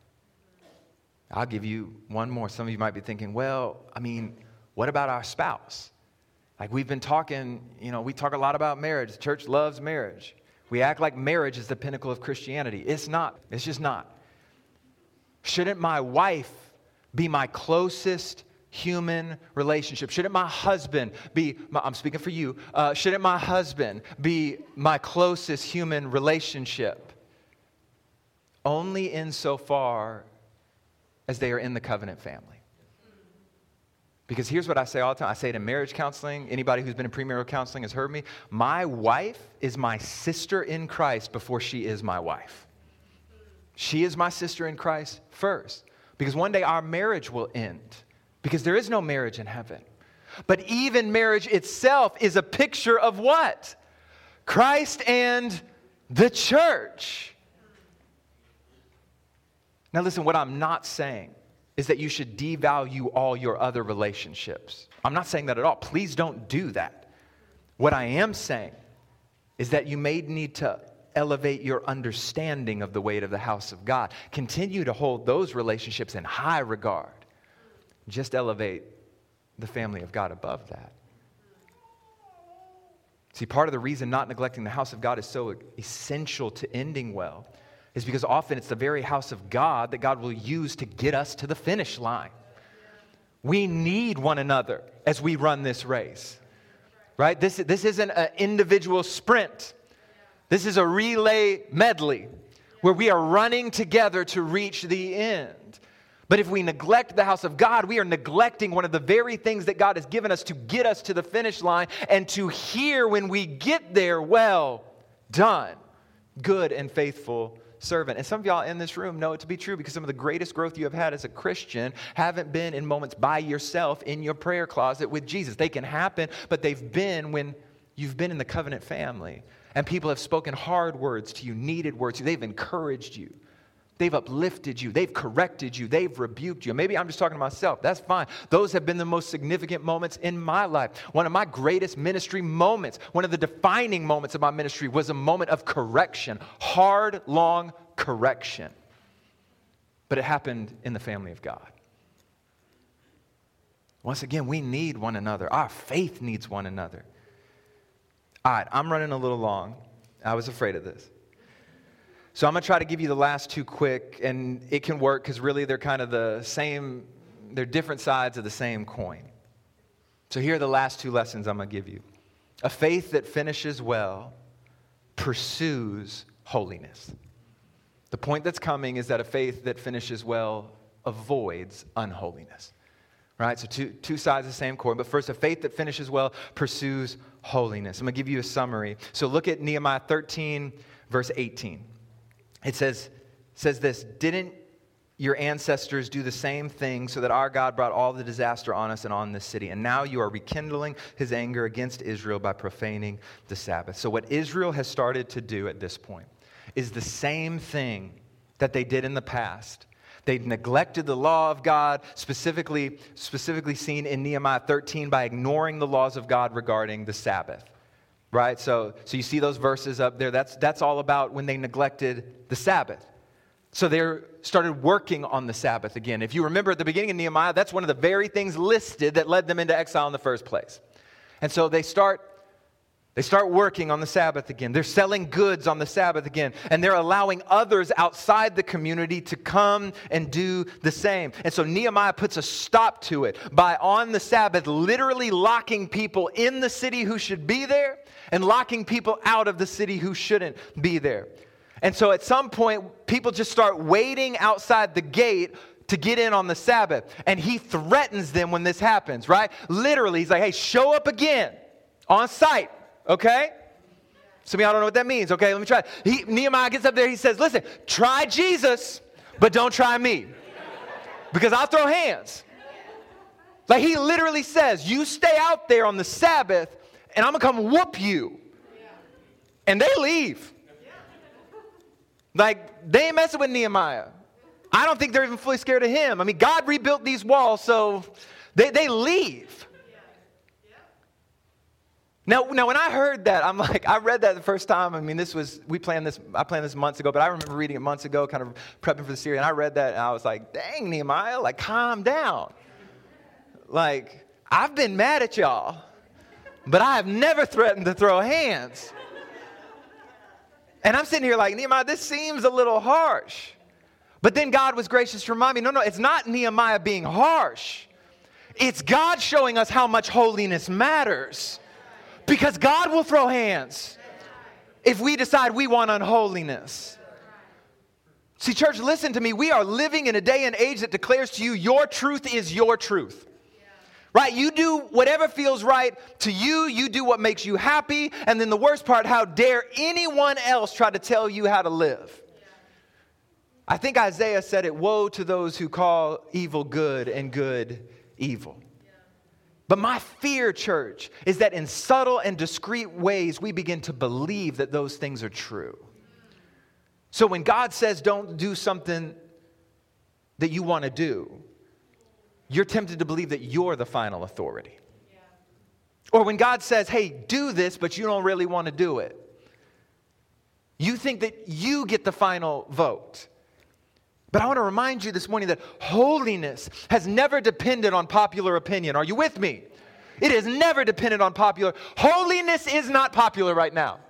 I'll give you one more. Some of you might be thinking, well, I mean, what about our spouse? Like we've been talking, you know, we talk a lot about marriage. The church loves marriage. We act like marriage is the pinnacle of Christianity. It's not, it's just not. Shouldn't my wife be my closest human relationship? Shouldn't my husband be, my, I'm speaking for you, uh, shouldn't my husband be my closest human relationship? Only insofar as they are in the covenant family. Because here's what I say all the time I say it in marriage counseling. Anybody who's been in premarital counseling has heard me. My wife is my sister in Christ before she is my wife. She is my sister in Christ first. Because one day our marriage will end. Because there is no marriage in heaven. But even marriage itself is a picture of what? Christ and the church. Now, listen, what I'm not saying is that you should devalue all your other relationships. I'm not saying that at all. Please don't do that. What I am saying is that you may need to elevate your understanding of the weight of the house of God. Continue to hold those relationships in high regard. Just elevate the family of God above that. See, part of the reason not neglecting the house of God is so essential to ending well is because often it's the very house of God that God will use to get us to the finish line. We need one another as we run this race, right? This, this isn't an individual sprint, this is a relay medley where we are running together to reach the end. But if we neglect the house of God, we are neglecting one of the very things that God has given us to get us to the finish line and to hear when we get there, well done, good and faithful servant. And some of y'all in this room know it to be true because some of the greatest growth you have had as a Christian haven't been in moments by yourself in your prayer closet with Jesus. They can happen, but they've been when you've been in the covenant family and people have spoken hard words to you, needed words to you. They've encouraged you. They've uplifted you. They've corrected you. They've rebuked you. Maybe I'm just talking to myself. That's fine. Those have been the most significant moments in my life. One of my greatest ministry moments, one of the defining moments of my ministry was a moment of correction, hard, long correction. But it happened in the family of God. Once again, we need one another. Our faith needs one another. All right, I'm running a little long. I was afraid of this. So I'm going to try to give you the last two quick, and it can work because really they're kind of the same, they're different sides of the same coin. So here are the last two lessons I'm going to give you. A faith that finishes well pursues holiness. The point that's coming is that a faith that finishes well avoids unholiness. Right? So, two, two sides of the same coin. But first, a faith that finishes well pursues holiness. I'm going to give you a summary. So, look at Nehemiah 13, verse 18. It says, says this Didn't your ancestors do the same thing so that our God brought all the disaster on us and on this city? And now you are rekindling his anger against Israel by profaning the Sabbath. So, what Israel has started to do at this point is the same thing that they did in the past. They neglected the law of God, specifically, specifically seen in Nehemiah 13 by ignoring the laws of God regarding the Sabbath right? So, so you see those verses up there. That's, that's all about when they neglected the Sabbath. So they started working on the Sabbath again. If you remember at the beginning of Nehemiah, that's one of the very things listed that led them into exile in the first place. And so they start they start working on the Sabbath again. They're selling goods on the Sabbath again. And they're allowing others outside the community to come and do the same. And so Nehemiah puts a stop to it by on the Sabbath literally locking people in the city who should be there and locking people out of the city who shouldn't be there. And so at some point, people just start waiting outside the gate to get in on the Sabbath. And he threatens them when this happens, right? Literally, he's like, hey, show up again on site, okay? Some of y'all don't know what that means, okay? Let me try. He, Nehemiah gets up there, he says, listen, try Jesus, but don't try me. Because I'll throw hands. Like he literally says, you stay out there on the Sabbath and I'm gonna come whoop you. And they leave. Like, they ain't messing with Nehemiah. I don't think they're even fully scared of him. I mean, God rebuilt these walls, so they, they leave. Now, now, when I heard that, I'm like, I read that the first time. I mean, this was, we planned this, I planned this months ago, but I remember reading it months ago, kind of prepping for the series, and I read that, and I was like, dang, Nehemiah, like, calm down. Like, I've been mad at y'all but I have never threatened to throw hands. And I'm sitting here like, Nehemiah, this seems a little harsh. But then God was gracious to remind me no, no, it's not Nehemiah being harsh. It's God showing us how much holiness matters. Because God will throw hands if we decide we want unholiness. See, church, listen to me. We are living in a day and age that declares to you your truth is your truth right? You do whatever feels right to you, you do what makes you happy, and then the worst part, how dare anyone else try to tell you how to live? I think Isaiah said it Woe to those who call evil good and good evil. But my fear, church, is that in subtle and discreet ways, we begin to believe that those things are true. So when God says, don't do something that you want to do, you're tempted to believe that you're the final authority. Yeah. Or when God says, hey, do this, but you don't really want to do it, you think that you get the final vote. But I want to remind you this morning that holiness has never depended on popular opinion. Are you with me? It has never depended on popular. Holiness is not popular right now.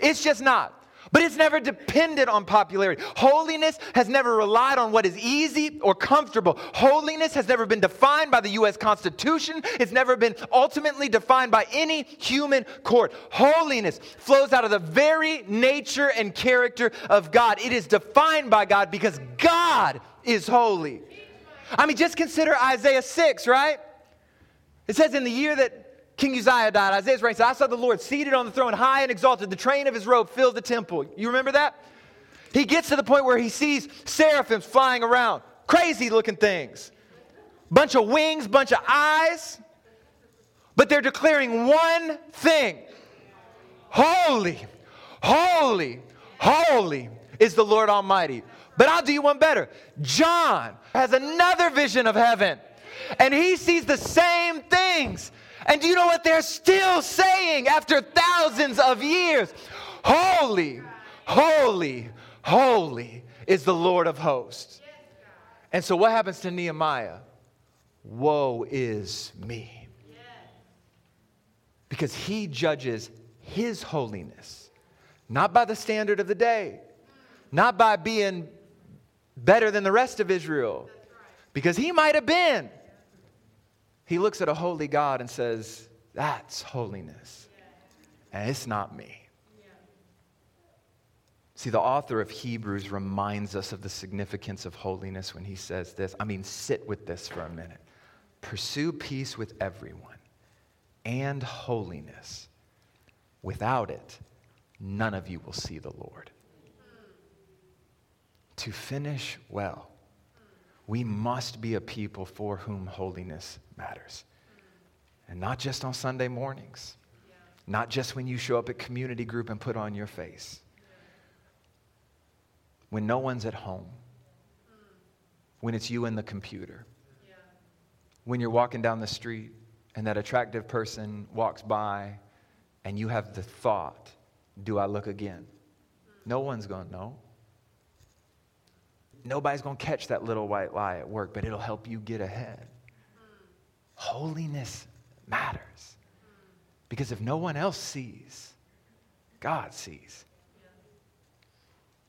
It's just not. But it's never depended on popularity. Holiness has never relied on what is easy or comfortable. Holiness has never been defined by the U.S. Constitution. It's never been ultimately defined by any human court. Holiness flows out of the very nature and character of God. It is defined by God because God is holy. I mean, just consider Isaiah 6, right? It says, In the year that King Uzziah died. Isaiah's reign said, I saw the Lord seated on the throne, high and exalted. The train of his robe filled the temple. You remember that? He gets to the point where he sees seraphims flying around, crazy looking things. Bunch of wings, bunch of eyes. But they're declaring one thing Holy, holy, holy is the Lord Almighty. But I'll do you one better. John has another vision of heaven, and he sees the same things. And do you know what they're still saying after thousands of years? Holy, holy, holy is the Lord of hosts. And so, what happens to Nehemiah? Woe is me. Because he judges his holiness, not by the standard of the day, not by being better than the rest of Israel, because he might have been. He looks at a holy God and says, That's holiness. And it's not me. See, the author of Hebrews reminds us of the significance of holiness when he says this. I mean, sit with this for a minute. Pursue peace with everyone and holiness. Without it, none of you will see the Lord. To finish well, we must be a people for whom holiness matters. And not just on Sunday mornings, not just when you show up at community group and put on your face when no one's at home, when it's you and the computer, when you're walking down the street and that attractive person walks by and you have the thought, Do I look again? No one's going to know. Nobody's going to catch that little white lie at work, but it'll help you get ahead. Holiness matters. Because if no one else sees, God sees.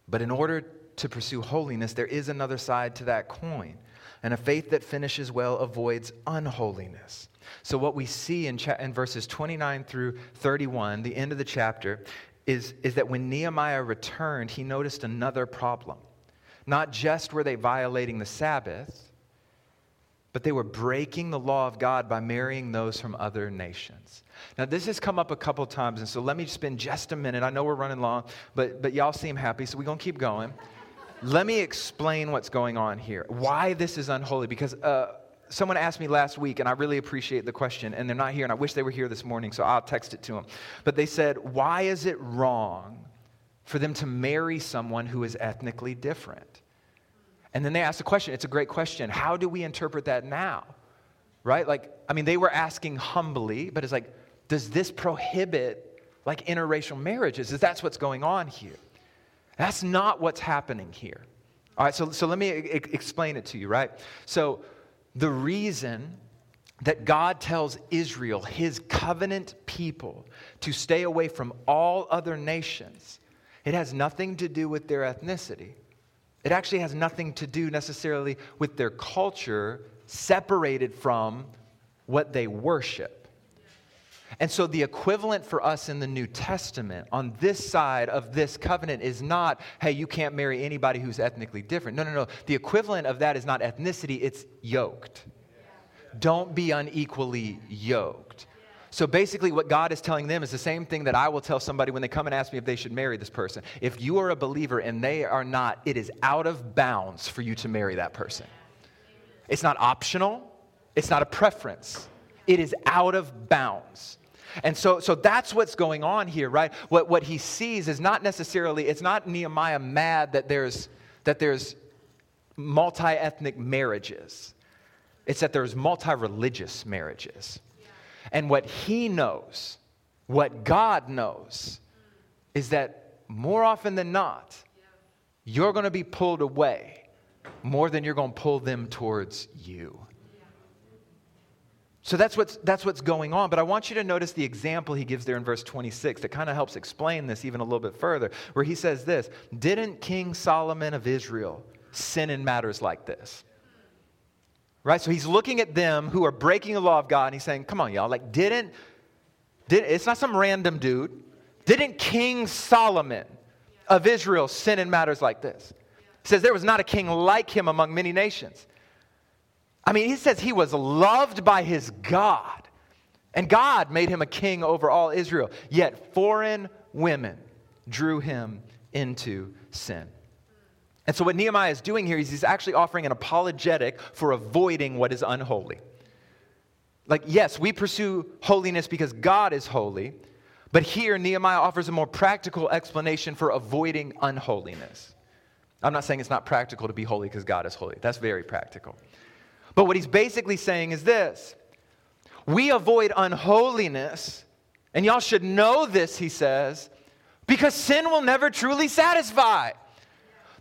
But in order to pursue holiness, there is another side to that coin. And a faith that finishes well avoids unholiness. So, what we see in, cha- in verses 29 through 31, the end of the chapter, is, is that when Nehemiah returned, he noticed another problem. Not just were they violating the Sabbath, but they were breaking the law of God by marrying those from other nations. Now, this has come up a couple times, and so let me spend just a minute. I know we're running long, but, but y'all seem happy, so we're going to keep going. let me explain what's going on here, why this is unholy, because uh, someone asked me last week, and I really appreciate the question, and they're not here, and I wish they were here this morning, so I'll text it to them. But they said, Why is it wrong for them to marry someone who is ethnically different? And then they asked the question, it's a great question. How do we interpret that now? Right? Like, I mean, they were asking humbly, but it's like, does this prohibit like interracial marriages? Is that's what's going on here? That's not what's happening here. All right, so, so let me I- explain it to you, right? So, the reason that God tells Israel, his covenant people, to stay away from all other nations, it has nothing to do with their ethnicity. It actually has nothing to do necessarily with their culture separated from what they worship. And so, the equivalent for us in the New Testament on this side of this covenant is not, hey, you can't marry anybody who's ethnically different. No, no, no. The equivalent of that is not ethnicity, it's yoked. Don't be unequally yoked. So basically, what God is telling them is the same thing that I will tell somebody when they come and ask me if they should marry this person. If you are a believer and they are not, it is out of bounds for you to marry that person. It's not optional, it's not a preference, it is out of bounds. And so, so that's what's going on here, right? What, what he sees is not necessarily, it's not Nehemiah mad that there's, that there's multi ethnic marriages, it's that there's multi religious marriages. And what he knows, what God knows, is that more often than not, you're going to be pulled away more than you're going to pull them towards you. So that's what's, that's what's going on. But I want you to notice the example he gives there in verse 26 that kind of helps explain this even a little bit further, where he says this Didn't King Solomon of Israel sin in matters like this? Right? So he's looking at them who are breaking the law of God and he's saying, Come on, y'all. Like, didn't, didn't it's not some random dude. Didn't King Solomon of Israel sin in matters like this? He says, There was not a king like him among many nations. I mean, he says he was loved by his God, and God made him a king over all Israel. Yet foreign women drew him into sin. And so, what Nehemiah is doing here is he's actually offering an apologetic for avoiding what is unholy. Like, yes, we pursue holiness because God is holy, but here Nehemiah offers a more practical explanation for avoiding unholiness. I'm not saying it's not practical to be holy because God is holy. That's very practical. But what he's basically saying is this we avoid unholiness, and y'all should know this, he says, because sin will never truly satisfy.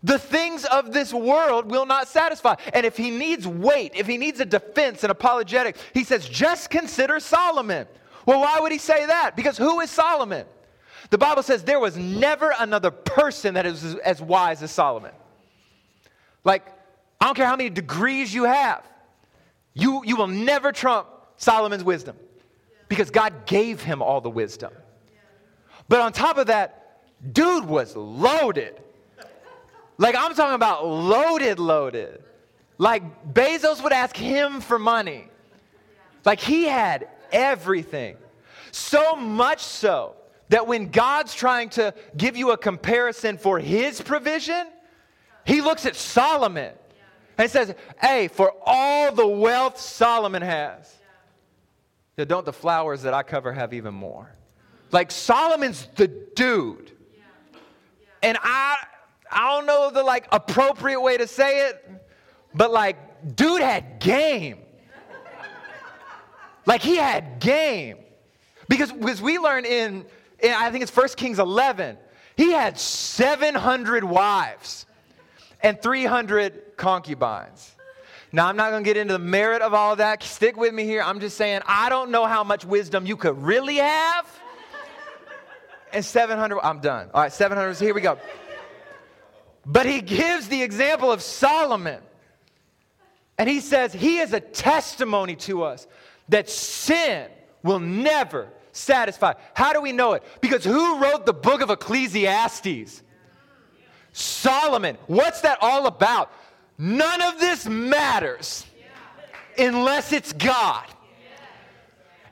The things of this world will not satisfy. And if he needs weight, if he needs a defense, an apologetic, he says, just consider Solomon. Well, why would he say that? Because who is Solomon? The Bible says there was never another person that is as wise as Solomon. Like, I don't care how many degrees you have, you, you will never trump Solomon's wisdom because God gave him all the wisdom. But on top of that, dude was loaded. Like, I'm talking about loaded, loaded. Like, Bezos would ask him for money. Like, he had everything. So much so that when God's trying to give you a comparison for his provision, he looks at Solomon and says, Hey, for all the wealth Solomon has, yeah, don't the flowers that I cover have even more? Like Solomon's the dude. And I I don't know the like appropriate way to say it, but like dude had game. like he had game. Because as we learn in, in I think it's 1 Kings 11, he had 700 wives and 300 concubines. Now, I'm not going to get into the merit of all of that. Stick with me here. I'm just saying, I don't know how much wisdom you could really have. And 700, I'm done. All right, 700, here we go. But he gives the example of Solomon. And he says, He is a testimony to us that sin will never satisfy. How do we know it? Because who wrote the book of Ecclesiastes? Solomon. What's that all about? None of this matters unless it's God.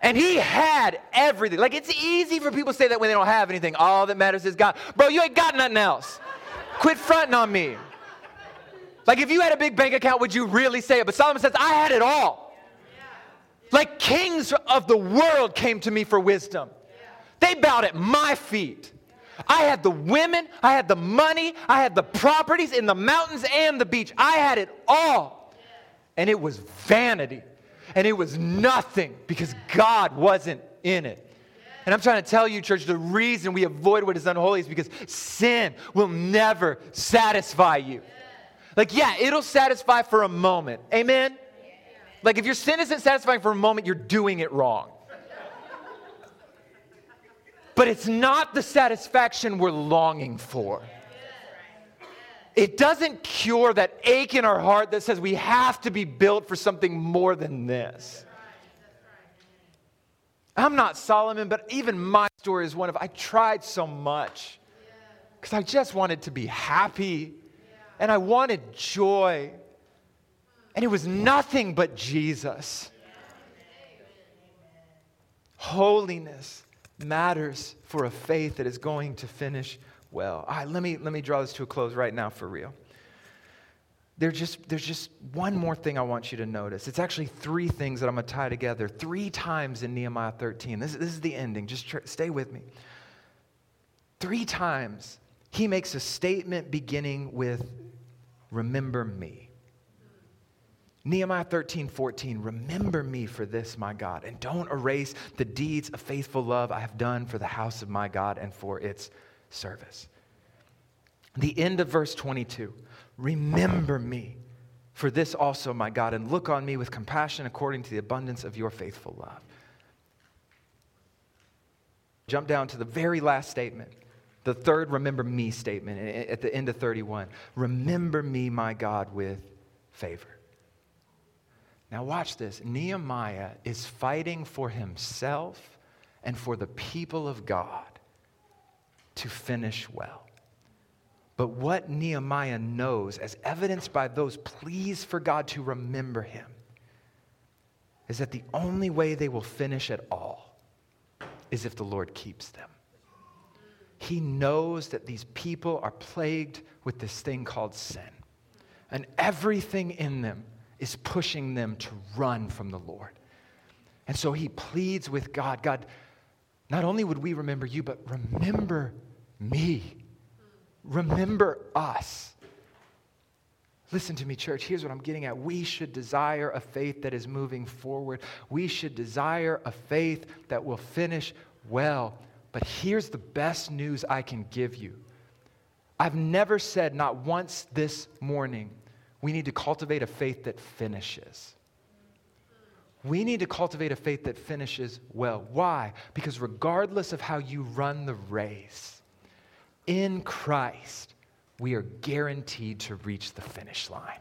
And he had everything. Like it's easy for people to say that when they don't have anything. All that matters is God. Bro, you ain't got nothing else. Quit fronting on me. Like if you had a big bank account, would you really say it? But Solomon says, I had it all. Like kings of the world came to me for wisdom. They bowed at my feet. I had the women, I had the money, I had the properties in the mountains and the beach. I had it all. And it was vanity. And it was nothing because God wasn't in it. And I'm trying to tell you, church, the reason we avoid what is unholy is because sin will never satisfy you. Like, yeah, it'll satisfy for a moment. Amen? Like, if your sin isn't satisfying for a moment, you're doing it wrong but it's not the satisfaction we're longing for. It doesn't cure that ache in our heart that says we have to be built for something more than this. I'm not Solomon, but even my story is one of I tried so much because I just wanted to be happy and I wanted joy. And it was nothing but Jesus. Holiness matters for a faith that is going to finish well. All right, let me, let me draw this to a close right now for real. There's just, there's just one more thing I want you to notice. It's actually three things that I'm going to tie together three times in Nehemiah 13. This, this is the ending. Just tr- stay with me. Three times, he makes a statement beginning with, Remember me. Nehemiah 13, 14, remember me for this, my God, and don't erase the deeds of faithful love I have done for the house of my God and for its service. The end of verse 22, remember me for this also, my God, and look on me with compassion according to the abundance of your faithful love. Jump down to the very last statement, the third remember me statement eh, eh, at the end of 31. Remember me, my God, with favor. Now, watch this. Nehemiah is fighting for himself and for the people of God to finish well. But what Nehemiah knows, as evidenced by those pleas for God to remember him, is that the only way they will finish at all is if the Lord keeps them. He knows that these people are plagued with this thing called sin, and everything in them is pushing them to run from the Lord. And so he pleads with God God, not only would we remember you, but remember me. Remember us. Listen to me, church. Here's what I'm getting at. We should desire a faith that is moving forward. We should desire a faith that will finish well. But here's the best news I can give you I've never said, not once this morning, we need to cultivate a faith that finishes. We need to cultivate a faith that finishes well. Why? Because regardless of how you run the race, in Christ, we are guaranteed to reach the finish line.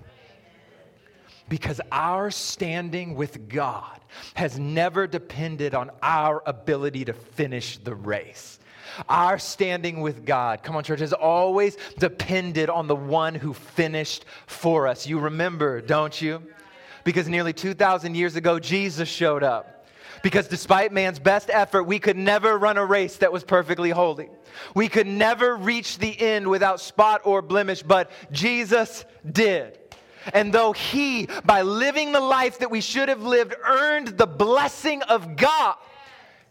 Because our standing with God has never depended on our ability to finish the race. Our standing with God, come on, church, has always depended on the one who finished for us. You remember, don't you? Because nearly 2,000 years ago, Jesus showed up. Because despite man's best effort, we could never run a race that was perfectly holy. We could never reach the end without spot or blemish, but Jesus did. And though he, by living the life that we should have lived, earned the blessing of God,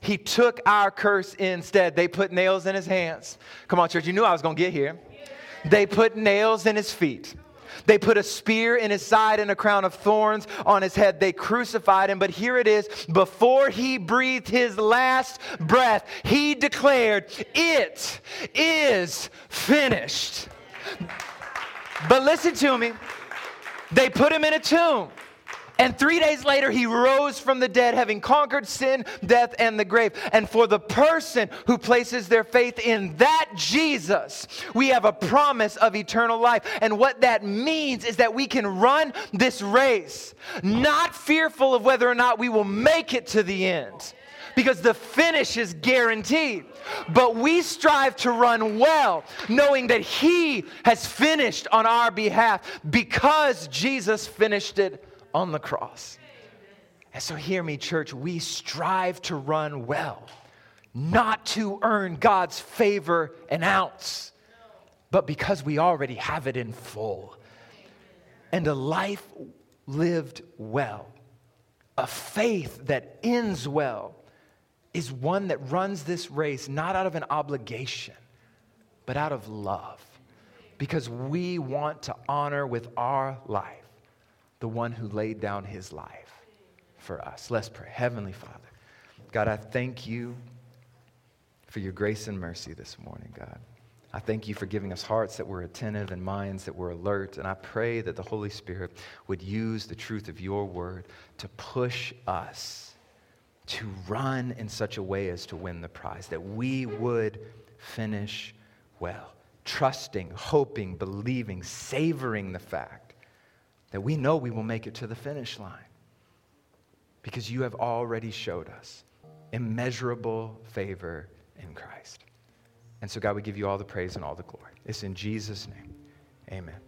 he took our curse instead. They put nails in his hands. Come on, church, you knew I was going to get here. They put nails in his feet. They put a spear in his side and a crown of thorns on his head. They crucified him. But here it is before he breathed his last breath, he declared, It is finished. But listen to me. They put him in a tomb. And three days later, he rose from the dead, having conquered sin, death, and the grave. And for the person who places their faith in that Jesus, we have a promise of eternal life. And what that means is that we can run this race, not fearful of whether or not we will make it to the end, because the finish is guaranteed. But we strive to run well, knowing that He has finished on our behalf because Jesus finished it on the cross. And so, hear me, church, we strive to run well, not to earn God's favor an ounce, but because we already have it in full. And a life lived well, a faith that ends well, is one that runs this race not out of an obligation, but out of love. Because we want to honor with our life the one who laid down his life for us. Let's pray. Heavenly Father, God, I thank you for your grace and mercy this morning, God. I thank you for giving us hearts that were attentive and minds that were alert. And I pray that the Holy Spirit would use the truth of your word to push us to run in such a way as to win the prize, that we would finish well, trusting, hoping, believing, savoring the fact that we know we will make it to the finish line because you have already showed us immeasurable favor in Christ. And so, God, we give you all the praise and all the glory. It's in Jesus' name. Amen.